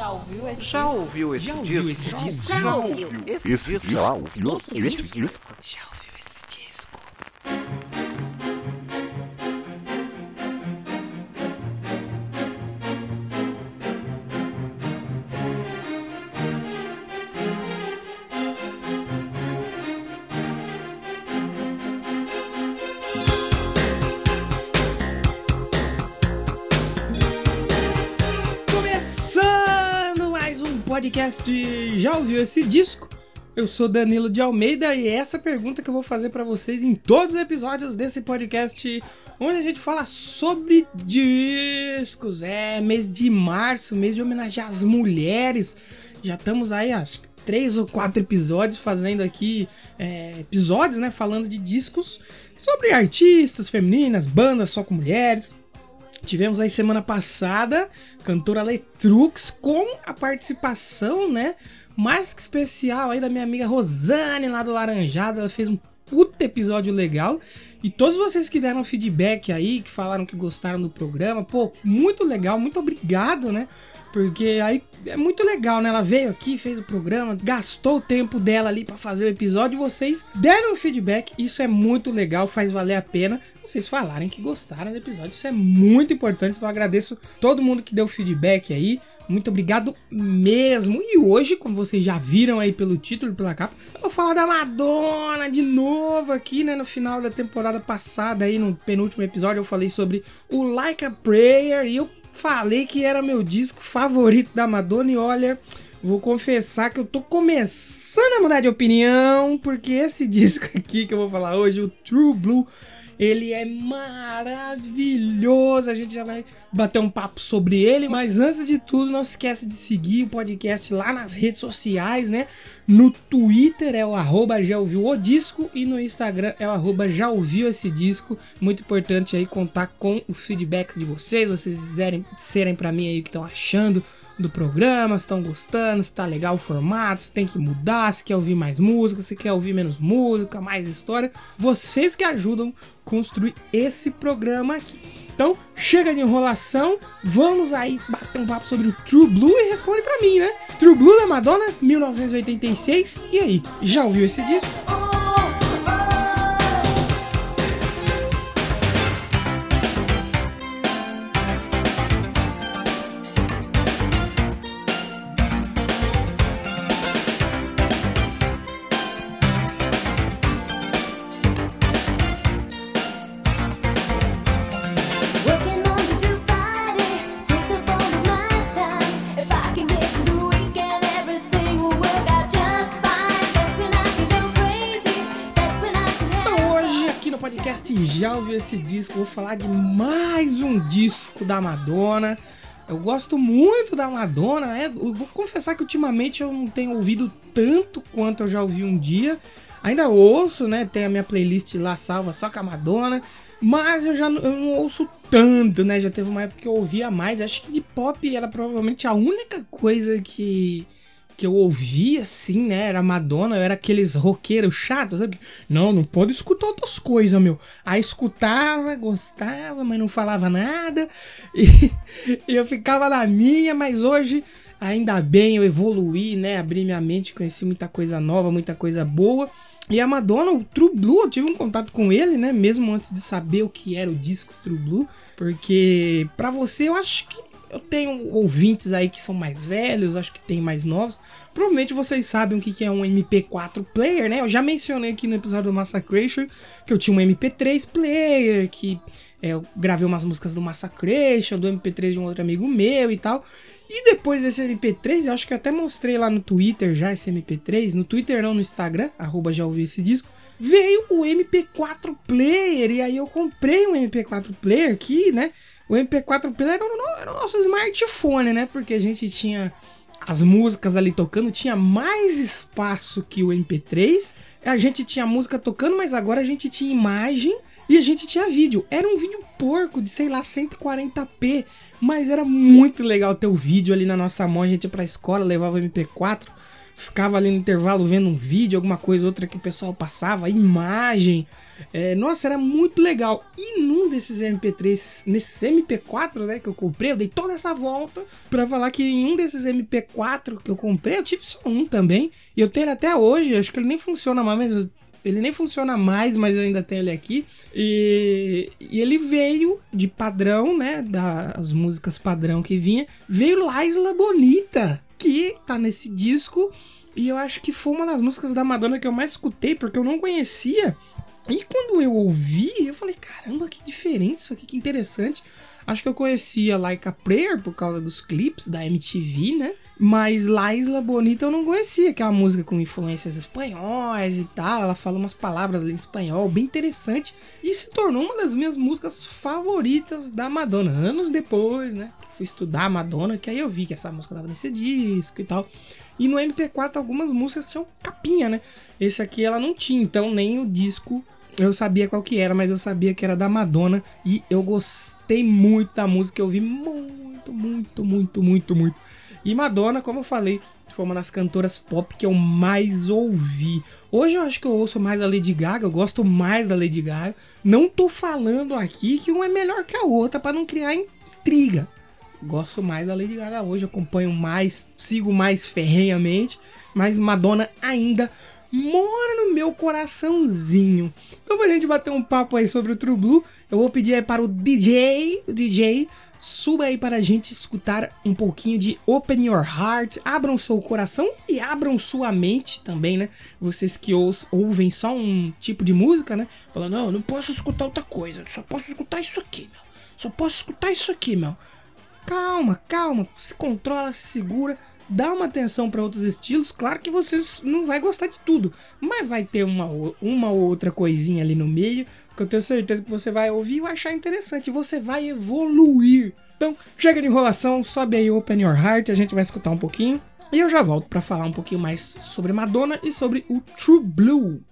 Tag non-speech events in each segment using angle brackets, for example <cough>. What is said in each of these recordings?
Já ouviu esse Já disco? ouviu esse Já disco? ouviu esse disco? Já ouviu esse, Esse disco? já ouviu Esse disco? disco? Já ouviu esse podcast Já ouviu esse disco? Eu sou Danilo de Almeida e essa pergunta que eu vou fazer pra vocês em todos os episódios desse podcast, onde a gente fala sobre discos. É mês de março, mês de homenagear as mulheres. Já estamos aí, acho que três ou quatro episódios fazendo aqui é, episódios, né, falando de discos sobre artistas femininas, bandas só com mulheres. Tivemos aí semana passada cantora Letrux com a participação, né? Mais que especial aí da minha amiga Rosane lá do Laranjada. Ela fez um puta episódio legal. E todos vocês que deram feedback aí, que falaram que gostaram do programa, pô, muito legal, muito obrigado, né? Porque aí é muito legal, né? Ela veio aqui, fez o programa, gastou o tempo dela ali pra fazer o episódio vocês deram feedback. Isso é muito legal, faz valer a pena vocês falarem que gostaram do episódio. Isso é muito importante. Então agradeço todo mundo que deu feedback aí. Muito obrigado mesmo. E hoje, como vocês já viram aí pelo título, pela capa, eu vou falar da Madonna de novo aqui, né? No final da temporada passada, aí no penúltimo episódio, eu falei sobre o Like a Prayer e eu falei que era meu disco favorito da Madonna. E olha, vou confessar que eu tô começando a mudar de opinião, porque esse <laughs> disco aqui que eu vou falar hoje, o True Blue. Ele é maravilhoso. A gente já vai bater um papo sobre ele. Mas antes de tudo, não esquece de seguir o podcast lá nas redes sociais, né? No Twitter é o arroba já ouviu o disco e no Instagram é o arroba já ouviu esse disco. Muito importante aí contar com os feedbacks de vocês. Vocês quiserem serem para mim aí o que estão achando do programa, se estão gostando, se tá legal o formato, se tem que mudar, se quer ouvir mais música, se quer ouvir menos música, mais história. Vocês que ajudam construir esse programa aqui. Então, chega de enrolação, vamos aí bater um papo sobre o True Blue e responde pra mim, né? True Blue da Madonna, 1986. E aí, já ouviu esse disco? Já ouviu esse disco, vou falar de mais um disco da Madonna. Eu gosto muito da Madonna? Eu vou confessar que ultimamente eu não tenho ouvido tanto quanto eu já ouvi um dia. Ainda ouço, né? Tem a minha playlist lá salva só com a Madonna. Mas eu já não, eu não ouço tanto, né? Já teve uma época que eu ouvia mais. Acho que de pop era provavelmente a única coisa que, que eu ouvia, assim, né? Era Madonna, eu era aqueles roqueiros chatos, sabe? Não, não pode escutar outras coisas, meu. Aí escutava, gostava, mas não falava nada. E, <laughs> eu ficava na minha, mas hoje, ainda bem, eu evoluí, né? Abri minha mente, conheci muita coisa nova, muita coisa boa. E a Madonna, o True Blue, eu tive um contato com ele, né? Mesmo antes de saber o que era o disco True Blue. Porque, pra você, eu acho que eu tenho ouvintes aí que são mais velhos, acho que tem mais novos. Provavelmente vocês sabem o que é um MP4 player, né? Eu já mencionei aqui no episódio do Massacration que eu tinha um MP3 player, que é, eu gravei umas músicas do Massacration, do MP3 de um outro amigo meu e tal. E depois desse MP3, eu acho que eu até mostrei lá no Twitter já esse MP3, no Twitter não, no Instagram, arroba já ouvi esse disco, veio o MP4 Player, e aí eu comprei um MP4 Player que, né, o MP4 Player era o, era o nosso smartphone, né, porque a gente tinha as músicas ali tocando, tinha mais espaço que o MP3, a gente tinha música tocando, mas agora a gente tinha imagem e a gente tinha vídeo. Era um vídeo porco de, sei lá, 140p, mas era muito legal ter o vídeo ali na nossa mão. A gente ia pra escola, levava o MP4, ficava ali no intervalo vendo um vídeo, alguma coisa, outra que o pessoal passava, imagem. É, nossa, era muito legal. E num desses MP3, nesse MP4, né, que eu comprei, eu dei toda essa volta pra falar que em um desses MP4 que eu comprei, eu tive só um também. E eu tenho ele até hoje, acho que ele nem funciona mais, mas ele nem funciona mais, mas eu ainda tenho ele aqui. E, e ele veio de padrão, né? Das músicas padrão que vinha. Veio La Isla Bonita, que tá nesse disco. E eu acho que foi uma das músicas da Madonna que eu mais escutei, porque eu não conhecia. E quando eu ouvi, eu falei, caramba, que diferente isso aqui, que interessante. Acho que eu conhecia Like a Prayer por causa dos clipes da MTV, né? Mas La Isla Bonita eu não conhecia, que é uma música com influências espanhóis e tal. Ela fala umas palavras em espanhol, bem interessante. E se tornou uma das minhas músicas favoritas da Madonna. Anos depois, né? Fui estudar a Madonna, que aí eu vi que essa música tava nesse disco e tal. E no MP4 algumas músicas tinham capinha, né? Esse aqui ela não tinha, então nem o disco eu sabia qual que era, mas eu sabia que era da Madonna e eu gostei muito da música, eu ouvi muito, muito, muito, muito, muito. E Madonna, como eu falei, foi uma das cantoras pop que eu mais ouvi. Hoje eu acho que eu ouço mais a Lady Gaga, eu gosto mais da Lady Gaga. Não tô falando aqui que uma é melhor que a outra para não criar intriga. Gosto mais da Lady Gaga hoje, acompanho mais, sigo mais ferrenhamente, mas Madonna ainda mora no meu coraçãozinho. Então pra gente bater um papo aí sobre o True Blue, eu vou pedir aí para o DJ, o DJ, suba aí para a gente escutar um pouquinho de Open Your Heart, abram seu coração e abram sua mente também, né? Vocês que ouvem só um tipo de música, né? Falando, não, não posso escutar outra coisa, só posso escutar isso aqui, meu. Só posso escutar isso aqui, meu. Calma, calma, se controla, se segura, dá uma atenção para outros estilos. Claro que você não vai gostar de tudo, mas vai ter uma, uma ou outra coisinha ali no meio que eu tenho certeza que você vai ouvir e achar interessante. Você vai evoluir. Então, chega de enrolação, sobe aí Open Your Heart, a gente vai escutar um pouquinho. E eu já volto para falar um pouquinho mais sobre Madonna e sobre o True Blue.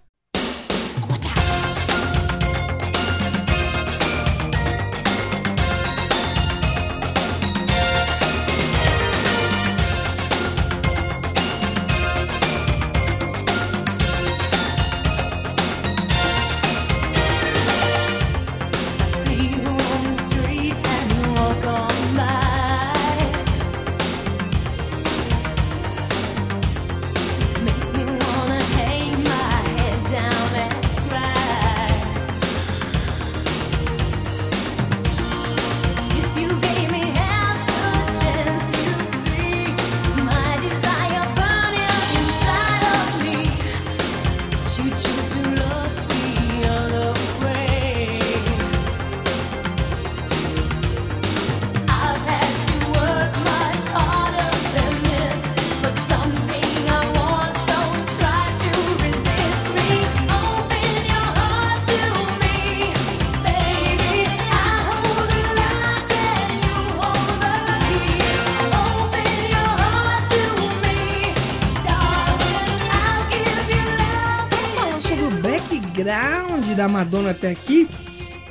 Madonna até aqui,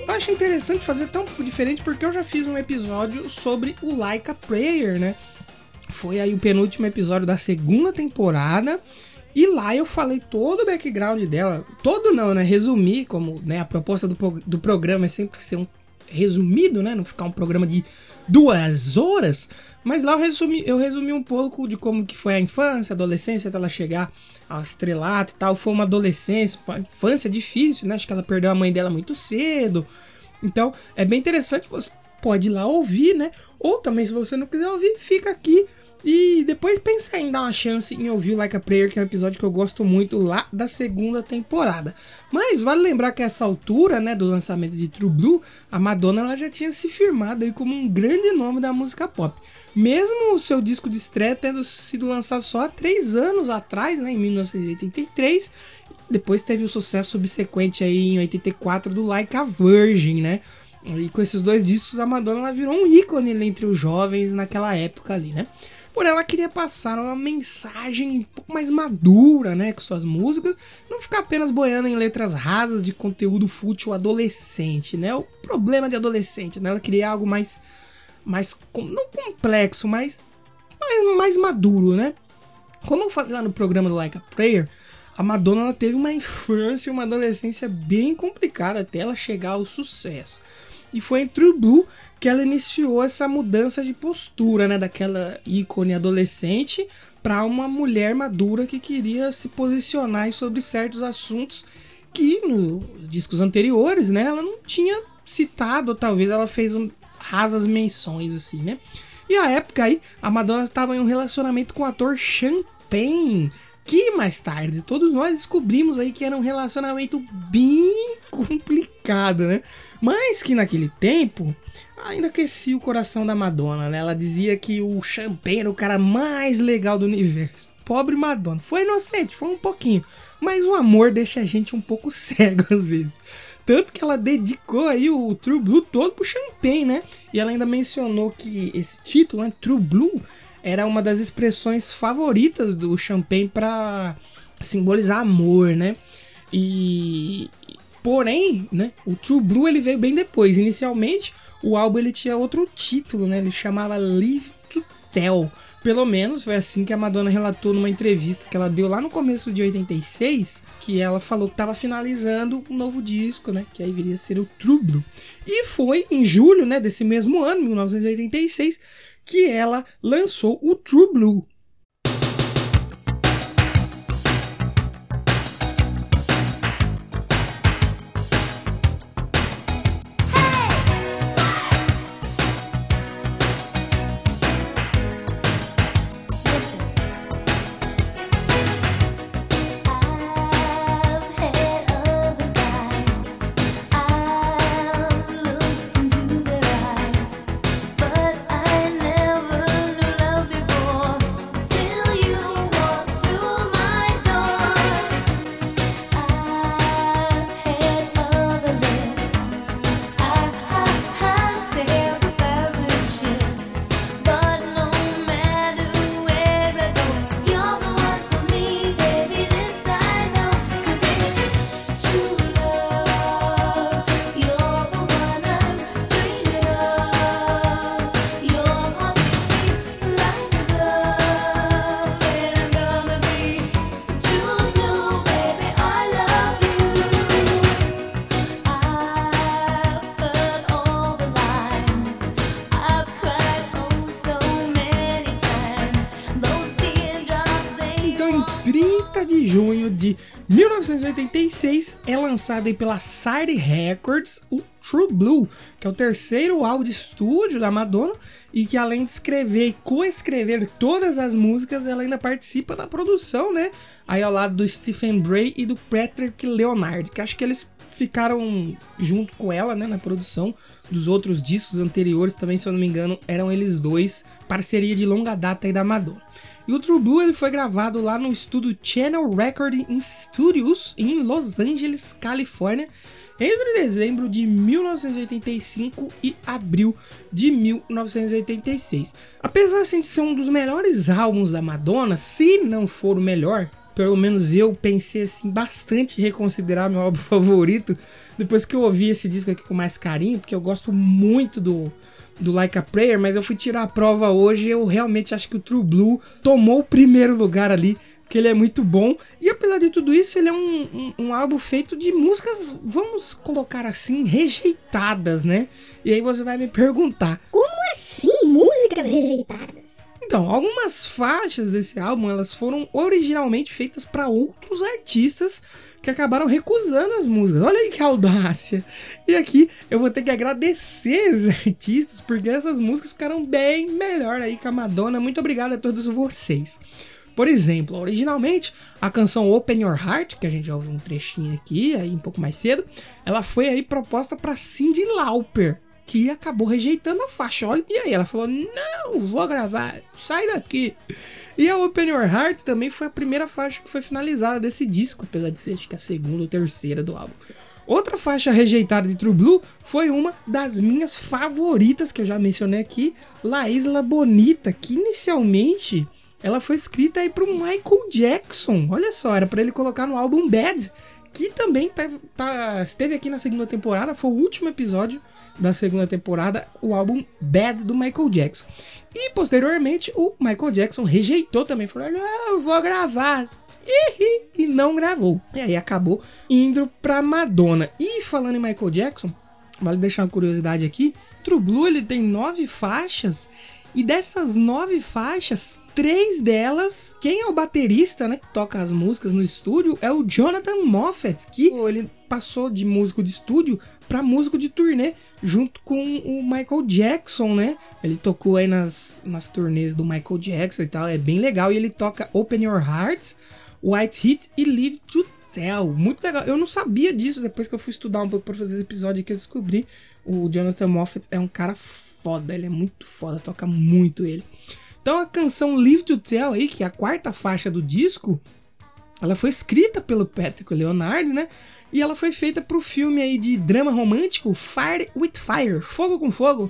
eu acho interessante fazer tão diferente porque eu já fiz um episódio sobre o Like a Prayer, né? Foi aí o penúltimo episódio da segunda temporada. E lá eu falei todo o background dela. Todo não, né? Resumi, como né, a proposta do, do programa é sempre ser um resumido, né? Não ficar um programa de duas horas. Mas lá eu resumi, eu resumi um pouco de como que foi a infância, a adolescência, até ela chegar ao estrelato e tal. Foi uma adolescência, uma infância difícil, né? Acho que ela perdeu a mãe dela muito cedo. Então, é bem interessante, você pode ir lá ouvir, né? Ou também, se você não quiser ouvir, fica aqui e depois pensa em dar uma chance em ouvir o Like a Prayer, que é um episódio que eu gosto muito lá da segunda temporada. Mas vale lembrar que essa altura, né, do lançamento de True Blue, a Madonna ela já tinha se firmado aí como um grande nome da música pop. Mesmo o seu disco de estreia tendo sido lançado só há três anos atrás, né, em 1983, depois teve o sucesso subsequente aí em 84 do Like a Virgin, né? E com esses dois discos a Madonna ela virou um ícone entre os jovens naquela época ali, né? Porém, ela queria passar uma mensagem um pouco mais madura, né, com suas músicas, não ficar apenas boiando em letras rasas de conteúdo fútil adolescente, né? O problema de adolescente, né? Ela queria algo mais, mais não complexo, mas mais, mais maduro, né? Como eu falei lá no programa do Like a Prayer, a Madonna ela teve uma infância e uma adolescência bem complicada até ela chegar ao sucesso. E foi em True Blue que ela iniciou essa mudança de postura, né, daquela ícone adolescente para uma mulher madura que queria se posicionar sobre certos assuntos que nos discos anteriores, né, ela não tinha citado, talvez ela fez um, rasas menções assim, né? E a época aí, a Madonna estava em um relacionamento com o ator Champagne, que mais tarde todos nós descobrimos aí que era um relacionamento bem <laughs> complicado, né? Mas que naquele tempo ainda aquecia o coração da Madonna, né? Ela dizia que o Champagne era o cara mais legal do universo. Pobre Madonna. Foi inocente, foi um pouquinho. Mas o amor deixa a gente um pouco <laughs> cego às vezes. Tanto que ela dedicou aí o True Blue todo pro Champagne, né? E ela ainda mencionou que esse título, né, True Blue, era uma das expressões favoritas do Champagne para simbolizar amor, né? E porém, né, o True Blue ele veio bem depois. Inicialmente, o álbum ele tinha outro título, né? Ele chamava Live to Tell. Pelo menos foi assim que a Madonna relatou numa entrevista que ela deu lá no começo de 86, que ela falou que estava finalizando um novo disco, né? Que aí viria a ser o True Blue. E foi em julho, né, desse mesmo ano, 1986, que ela lançou o True Blue. 1986, é lançado pela Side Records o True Blue, que é o terceiro álbum de estúdio da Madonna e que além de escrever e coescrever todas as músicas, ela ainda participa da produção, né? Aí ao lado do Stephen Bray e do Patrick Leonard, que acho que eles ficaram junto com ela, né, na produção dos outros discos anteriores também, se eu não me engano, eram eles dois, parceria de longa data aí da Madonna. E o True Blue ele foi gravado lá no estúdio Channel Recording Studios em Los Angeles, Califórnia, entre dezembro de 1985 e abril de 1986. Apesar assim, de ser um dos melhores álbuns da Madonna, se não for o melhor, pelo menos eu pensei assim bastante em reconsiderar meu álbum <laughs> favorito depois que eu ouvi esse disco aqui com mais carinho, porque eu gosto muito do do Like a Prayer, mas eu fui tirar a prova hoje e eu realmente acho que o True Blue tomou o primeiro lugar ali, porque ele é muito bom. E apesar de tudo isso, ele é um, um, um álbum feito de músicas, vamos colocar assim, rejeitadas, né? E aí você vai me perguntar, Como assim músicas rejeitadas? Então, algumas faixas desse álbum elas foram originalmente feitas para outros artistas que acabaram recusando as músicas. Olha aí que audácia! E aqui eu vou ter que agradecer esses <laughs> artistas porque essas músicas ficaram bem melhor aí com a Madonna. Muito obrigado a todos vocês. Por exemplo, originalmente a canção Open Your Heart, que a gente já ouviu um trechinho aqui, aí um pouco mais cedo, ela foi aí proposta para Cyndi Lauper, que acabou rejeitando a faixa. Olha, e aí ela falou: "Não, vou gravar, sai daqui". E a Open Your Heart também foi a primeira faixa que foi finalizada desse disco, apesar de ser acho que a segunda ou terceira do álbum. Outra faixa rejeitada de True Blue foi uma das minhas favoritas que eu já mencionei aqui, La Isla Bonita, que inicialmente ela foi escrita aí pro Michael Jackson. Olha só, era para ele colocar no álbum Bad, que também tá- tá- esteve aqui na segunda temporada, foi o último episódio da segunda temporada o álbum Bad do Michael Jackson. E posteriormente o Michael Jackson rejeitou também, falou: "Não, eu vou gravar". E não gravou. E aí acabou indo pra Madonna. E falando em Michael Jackson, vale deixar uma curiosidade aqui. True Blue ele tem nove faixas e dessas nove faixas, três delas, quem é o baterista, né, que toca as músicas no estúdio é o Jonathan Moffat, que ele passou de músico de estúdio para músico de turnê junto com o Michael Jackson, né? Ele tocou aí nas, nas turnês do Michael Jackson e tal, é bem legal. E ele toca Open Your Heart, White Heat e Live to Tell. Muito legal. Eu não sabia disso depois que eu fui estudar um pouco para fazer esse episódio aqui. Eu descobri o Jonathan Moffat é um cara foda, ele é muito foda, toca muito ele. Então a canção Live to Tell aí, que é a quarta faixa do disco, ela foi escrita pelo Patrick Leonard, né? E ela foi feita pro filme aí de drama romântico Fire with Fire, Fogo com Fogo.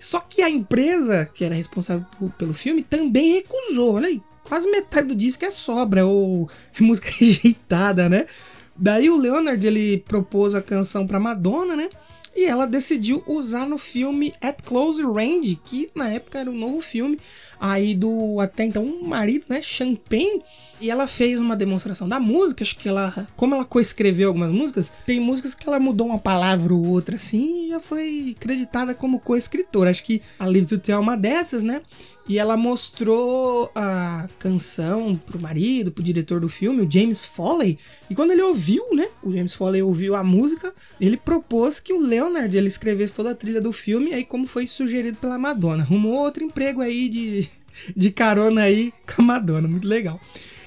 Só que a empresa que era responsável pelo filme também recusou, olha aí, quase metade do disco é sobra ou é música <laughs> rejeitada, né? Daí o Leonard ele propôs a canção pra Madonna, né? E ela decidiu usar no filme At Close Range, que na época era um novo filme aí do até então marido, né, Champagne. E ela fez uma demonstração da música, acho que ela, como ela coescreveu algumas músicas, tem músicas que ela mudou uma palavra ou outra assim e já foi creditada como coescritora. Acho que a Live to Tell é uma dessas, né? E ela mostrou a canção pro marido, pro diretor do filme, o James Foley. E quando ele ouviu, né? O James Foley ouviu a música, ele propôs que o Leonard ele escrevesse toda a trilha do filme, aí como foi sugerido pela Madonna. Arrumou outro emprego aí de, <laughs> de carona aí com a Madonna, muito legal.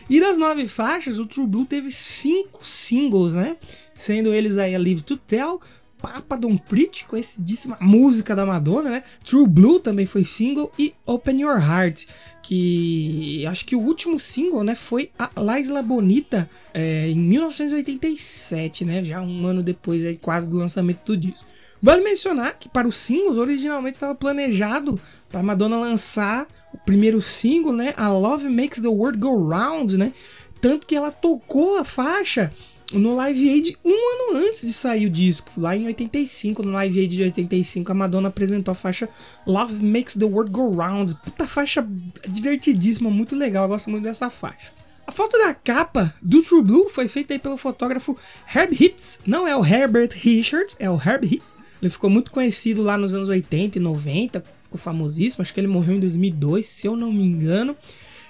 E das nove faixas, o True Blue teve cinco singles, né? Sendo eles aí a Live to Tell, Papa Preach, conhecidíssima música da Madonna, né? True Blue também foi single e Open Your Heart, que acho que o último single, né, foi a La Bonita é, em 1987, né? Já um ano depois, aí, quase do lançamento do disco. Vale mencionar que para os singles, originalmente estava planejado para Madonna lançar o primeiro single, né? A Love Makes the World Go Round, né? Tanto que ela tocou a faixa no Live Aid um ano antes de sair o disco, lá em 85, no Live Aid de 85, a Madonna apresentou a faixa Love Makes the World Go Round. Puta faixa divertidíssima, muito legal, eu gosto muito dessa faixa. A foto da capa do True Blue foi feita aí pelo fotógrafo Herb Hitz. Não é o Herbert Richards, é o Herb Hitz. Ele ficou muito conhecido lá nos anos 80 e 90, ficou famosíssimo. Acho que ele morreu em 2002, se eu não me engano.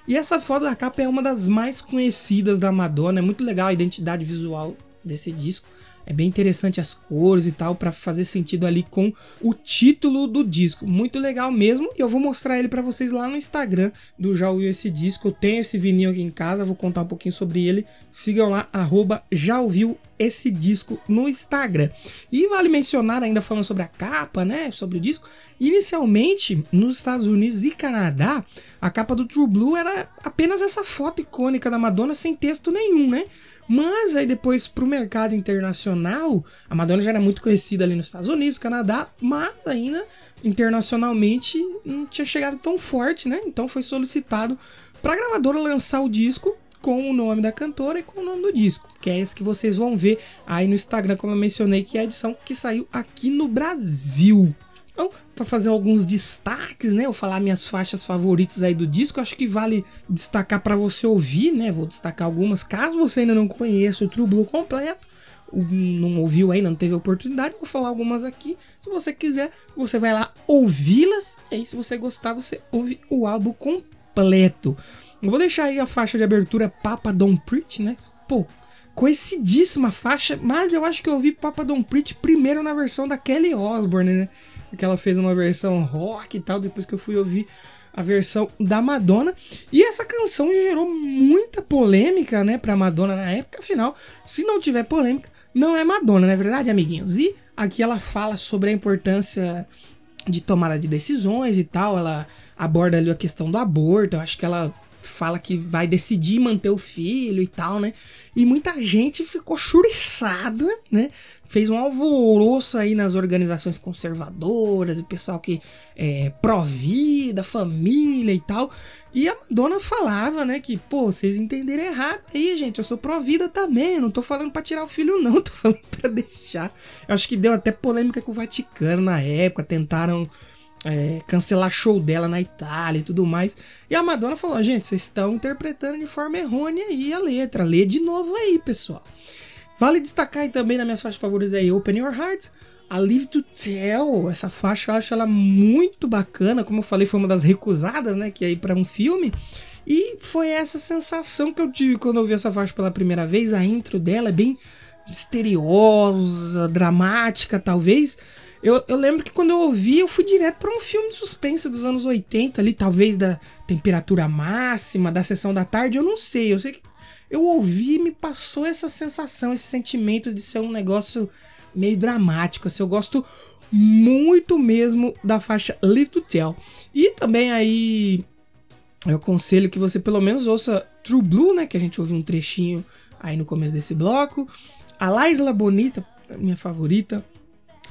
E essa foto da capa é uma das mais conhecidas da Madonna. É muito legal a identidade visual desse disco. É bem interessante as cores e tal, para fazer sentido ali com o título do disco. Muito legal mesmo. E eu vou mostrar ele para vocês lá no Instagram do Já Ouviu Esse Disco. Eu tenho esse vinil aqui em casa, vou contar um pouquinho sobre ele. Sigam lá, arroba Já Ouviu Esse Disco no Instagram. E vale mencionar, ainda falando sobre a capa, né? Sobre o disco. Inicialmente, nos Estados Unidos e Canadá, a capa do True Blue era apenas essa foto icônica da Madonna sem texto nenhum, né? Mas aí depois pro mercado internacional, a Madonna já era muito conhecida ali nos Estados Unidos, Canadá, mas ainda internacionalmente não tinha chegado tão forte, né? Então foi solicitado para a gravadora lançar o disco com o nome da cantora e com o nome do disco, que é esse que vocês vão ver aí no Instagram, como eu mencionei, que é a edição que saiu aqui no Brasil. Então, para fazer alguns destaques, né? Eu falar minhas faixas favoritas aí do disco, acho que vale destacar para você ouvir, né? Vou destacar algumas. Caso você ainda não conheça o True Blue completo, não ouviu ainda, não teve oportunidade, vou falar algumas aqui. Se você quiser, você vai lá ouvi-las. E aí, se você gostar, você ouve o álbum completo. Eu vou deixar aí a faixa de abertura Papa Don't Preach, né? Pô, conhecidíssima faixa, mas eu acho que eu ouvi Papa Don't Preach primeiro na versão da Kelly Osbourne, né? Que ela fez uma versão rock e tal, depois que eu fui ouvir a versão da Madonna. E essa canção gerou muita polêmica, né, pra Madonna na época, afinal, se não tiver polêmica, não é Madonna, não é verdade, amiguinhos? E aqui ela fala sobre a importância de tomada de decisões e tal, ela aborda ali a questão do aborto, eu acho que ela fala que vai decidir manter o filho e tal, né? E muita gente ficou churiçada, né? Fez um alvoroço aí nas organizações conservadoras, o pessoal que é pró-vida, família e tal. E a Madonna falava, né, que, pô, vocês entenderam errado aí, gente. Eu sou pró-vida também. Não tô falando pra tirar o filho, não. <laughs> Tô falando pra deixar. Eu acho que deu até polêmica com o Vaticano na época. Tentaram é, cancelar show dela na Itália e tudo mais. E a Madonna falou: gente, vocês estão interpretando de forma errônea aí a letra. Lê de novo aí, pessoal. Vale destacar aí também nas minhas faixas favoritas aí Open Your Heart, a Live to Tell. Essa faixa eu acho ela muito bacana. Como eu falei, foi uma das recusadas, né? Que é ir pra um filme. E foi essa sensação que eu tive quando eu vi essa faixa pela primeira vez. A intro dela é bem misteriosa, dramática, talvez. Eu, eu lembro que quando eu ouvi, eu fui direto para um filme de suspense dos anos 80 ali, talvez da temperatura máxima, da sessão da tarde, eu não sei. Eu sei que eu ouvi e me passou essa sensação, esse sentimento de ser um negócio meio dramático. Assim, eu gosto muito mesmo da faixa Live to Tell. E também aí eu aconselho que você pelo menos ouça True Blue, né? Que a gente ouviu um trechinho aí no começo desse bloco. A La Isla Bonita, minha favorita.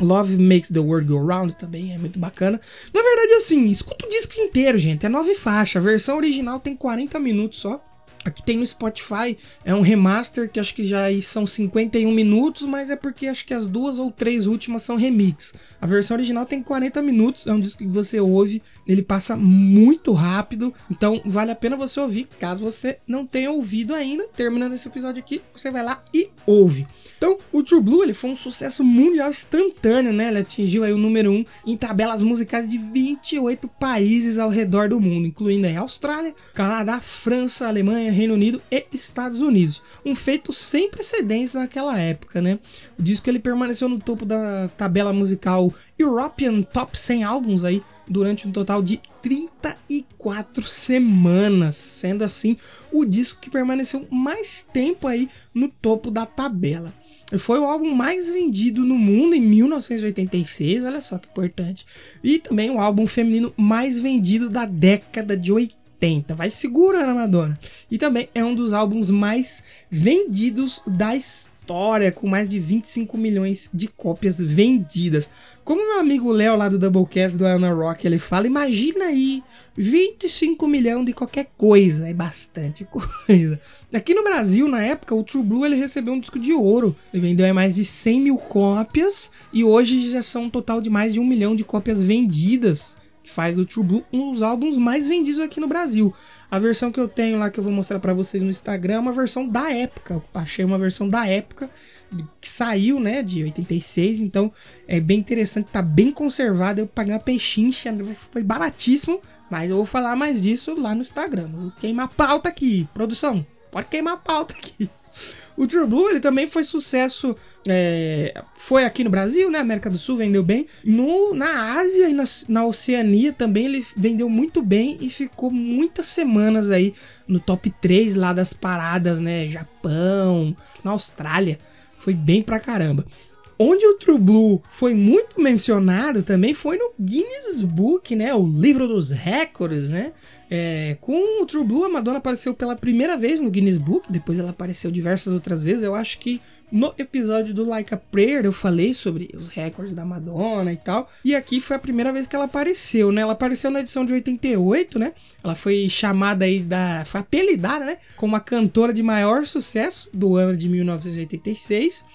Love Makes the World Go Round também é muito bacana. Na verdade, assim, escuta o disco inteiro, gente. É nove faixas. A versão original tem 40 minutos só. Aqui tem no Spotify, é um remaster que acho que já são 51 minutos, mas é porque acho que as duas ou três últimas são remix. A versão original tem 40 minutos, é um disco que você ouve, ele passa muito rápido, então vale a pena você ouvir, caso você não tenha ouvido ainda. Terminando esse episódio aqui, você vai lá e ouve. Então, o True Blue ele foi um sucesso mundial instantâneo, né? Ele atingiu aí o número 1 em tabelas musicais de 28 países ao redor do mundo, incluindo aí Austrália, Canadá, França, Alemanha, Reino Unido e Estados Unidos. Um feito sem precedentes naquela época, né? O disco ele permaneceu no topo da tabela musical European Top 100 Albums aí durante um total de 34 semanas, sendo assim o disco que permaneceu mais tempo aí no topo da tabela. Foi o álbum mais vendido no mundo em 1986, olha só que importante. E também o álbum feminino mais vendido da década de 80. Vai segurando a Madonna. E também é um dos álbuns mais vendidos da história, com mais de 25 milhões de cópias vendidas. Como meu amigo Léo lá do Doublecast do Ana Rock, ele fala, imagina aí 25 milhões de qualquer coisa, é bastante <laughs> coisa. Aqui no Brasil, na época, o True Blue ele recebeu um disco de ouro. Ele vendeu mais de 100 mil cópias e hoje já são um total de mais de um milhão de cópias vendidas, que faz do True Blue um dos álbuns mais vendidos aqui no Brasil. A versão que eu tenho lá que eu vou mostrar pra vocês no Instagram é uma versão da época. Eu achei uma versão da época que saiu, né, de 86, então é bem interessante, tá bem conservado. Eu paguei uma pechincha, foi baratíssimo, mas eu vou falar mais disso lá no Instagram. Vou queimar pauta aqui, produção. Pode queimar pauta aqui. O True Blue ele também foi sucesso. é, foi aqui no Brasil, né? América do Sul vendeu bem. No, na Ásia e na, na Oceania também ele vendeu muito bem e ficou muitas semanas aí no top 3 lá das paradas, né? Japão, na Austrália. Foi bem pra caramba. Onde o True Blue foi muito mencionado também foi no Guinness Book, né? O livro dos recordes, né? É, com o True Blue, a Madonna apareceu pela primeira vez no Guinness Book, depois ela apareceu diversas outras vezes. Eu acho que no episódio do Like a Prayer eu falei sobre os recordes da Madonna e tal. E aqui foi a primeira vez que ela apareceu, né? Ela apareceu na edição de 88, né? Ela foi chamada aí da. Foi apelidada, né? Como a cantora de maior sucesso do ano de 1986.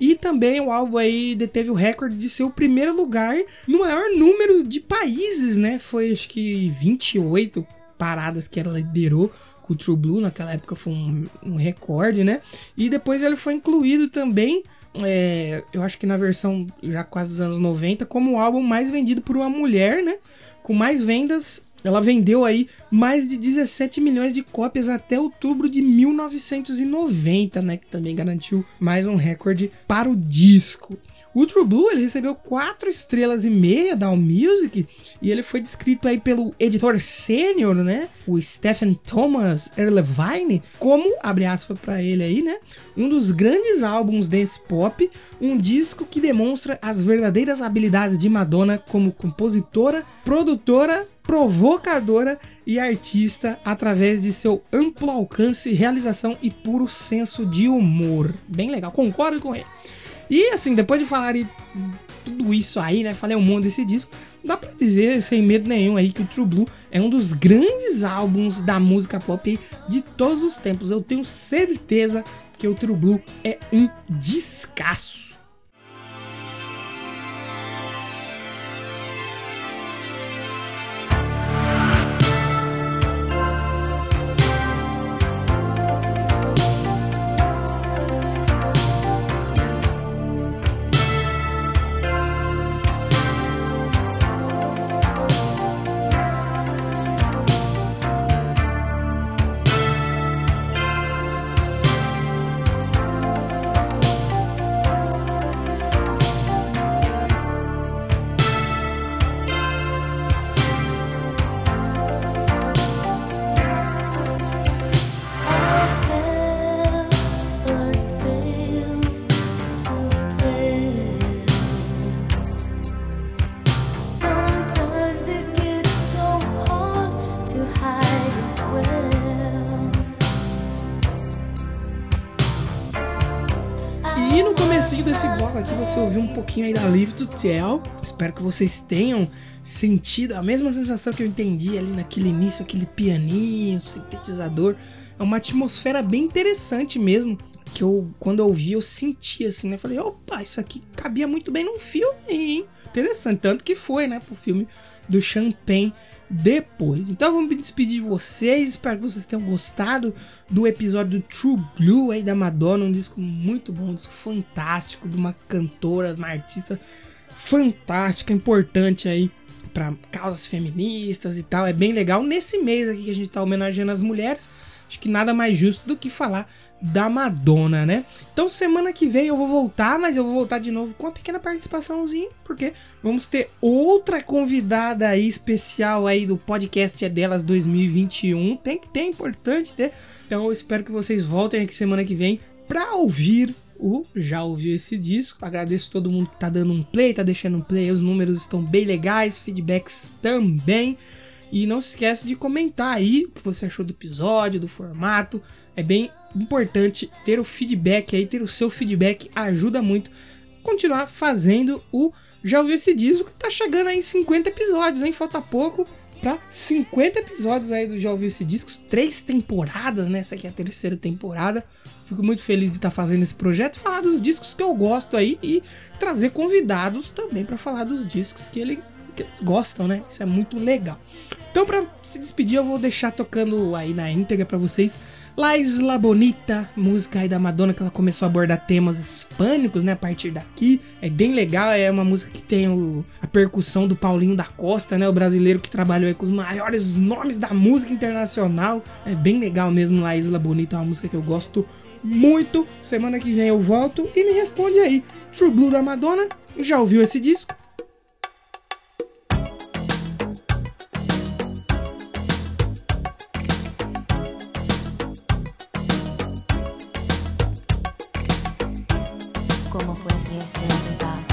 E também o álbum aí deteve o recorde de ser o primeiro lugar no maior número de países, né? Foi acho que 28 paradas que ela liderou com o True Blue, naquela época foi um, um recorde, né? E depois ele foi incluído também, é, eu acho que na versão já quase dos anos 90, como o álbum mais vendido por uma mulher, né? Com mais vendas ela vendeu aí mais de 17 milhões de cópias até outubro de 1990, né? Que também garantiu mais um recorde para o disco. O True Blue ele recebeu 4 estrelas e meia da Allmusic e ele foi descrito aí pelo editor sênior, né? O Stephen Thomas Erlevine, como, abre aspas para ele aí, né? Um dos grandes álbuns dance pop, um disco que demonstra as verdadeiras habilidades de Madonna como compositora, produtora provocadora e artista através de seu amplo alcance, realização e puro senso de humor. Bem legal, concordo com ele. E assim, depois de falar tudo isso aí, né? Falei um monte desse disco. Dá pra dizer, sem medo nenhum, aí que o True Blue é um dos grandes álbuns da música pop de todos os tempos. Eu tenho certeza que o True Blue é um descasso. Pouquinho aí da Live to Tell. Espero que vocês tenham sentido a mesma sensação que eu entendi ali naquele início, aquele pianinho, sintetizador. É uma atmosfera bem interessante mesmo. Que eu, quando eu ouvi, eu senti assim, né? Falei, opa, isso aqui cabia muito bem num filme, hein? Interessante. Tanto que foi, né, pro filme do Champagne depois. Então vamos me despedir de vocês. Espero que vocês tenham gostado do episódio do True Blue aí da Madonna. Um disco muito bom, um disco fantástico, de uma cantora, uma artista fantástica, importante aí para causas feministas e tal. É bem legal. Nesse mês aqui que a gente tá homenageando as mulheres, acho que nada mais justo do que falar da Madonna, né? Então semana que vem eu vou voltar, mas eu vou voltar de novo com uma pequena participaçãozinha, porque vamos ter outra convidada aí especial aí do podcast é delas 2021. Tem que ter, é importante ter. Então eu espero que vocês voltem aqui semana que vem para ouvir o já ouviu esse disco. Agradeço todo mundo que tá dando um play, tá deixando um play. Os números estão bem legais, feedbacks também. E não se esquece de comentar aí o que você achou do episódio, do formato. É bem importante ter o feedback aí, ter o seu feedback ajuda muito continuar fazendo o Já ouviu esse disco que tá chegando aí em 50 episódios, hein? Falta pouco para 50 episódios aí do Já ouviu esse disco, três temporadas, né? Essa aqui é a terceira temporada. Fico muito feliz de estar fazendo esse projeto, falar dos discos que eu gosto aí e trazer convidados também para falar dos discos que, ele, que eles gostam, né? Isso é muito legal. Então, para se despedir, eu vou deixar tocando aí na íntegra para vocês La Isla Bonita, música aí da Madonna que ela começou a abordar temas hispânicos, né, a partir daqui. É bem legal, é uma música que tem o, a percussão do Paulinho da Costa, né, o brasileiro que trabalhou aí com os maiores nomes da música internacional. É bem legal mesmo La Isla Bonita, é uma música que eu gosto muito. Semana que vem eu volto e me responde aí. True Blue da Madonna, já ouviu esse disco? ¿Cómo fue que se?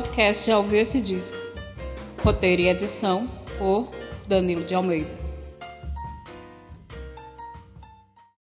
Podcast Já Ouviu Esse Disco. Roteiro e edição por Danilo de Almeida.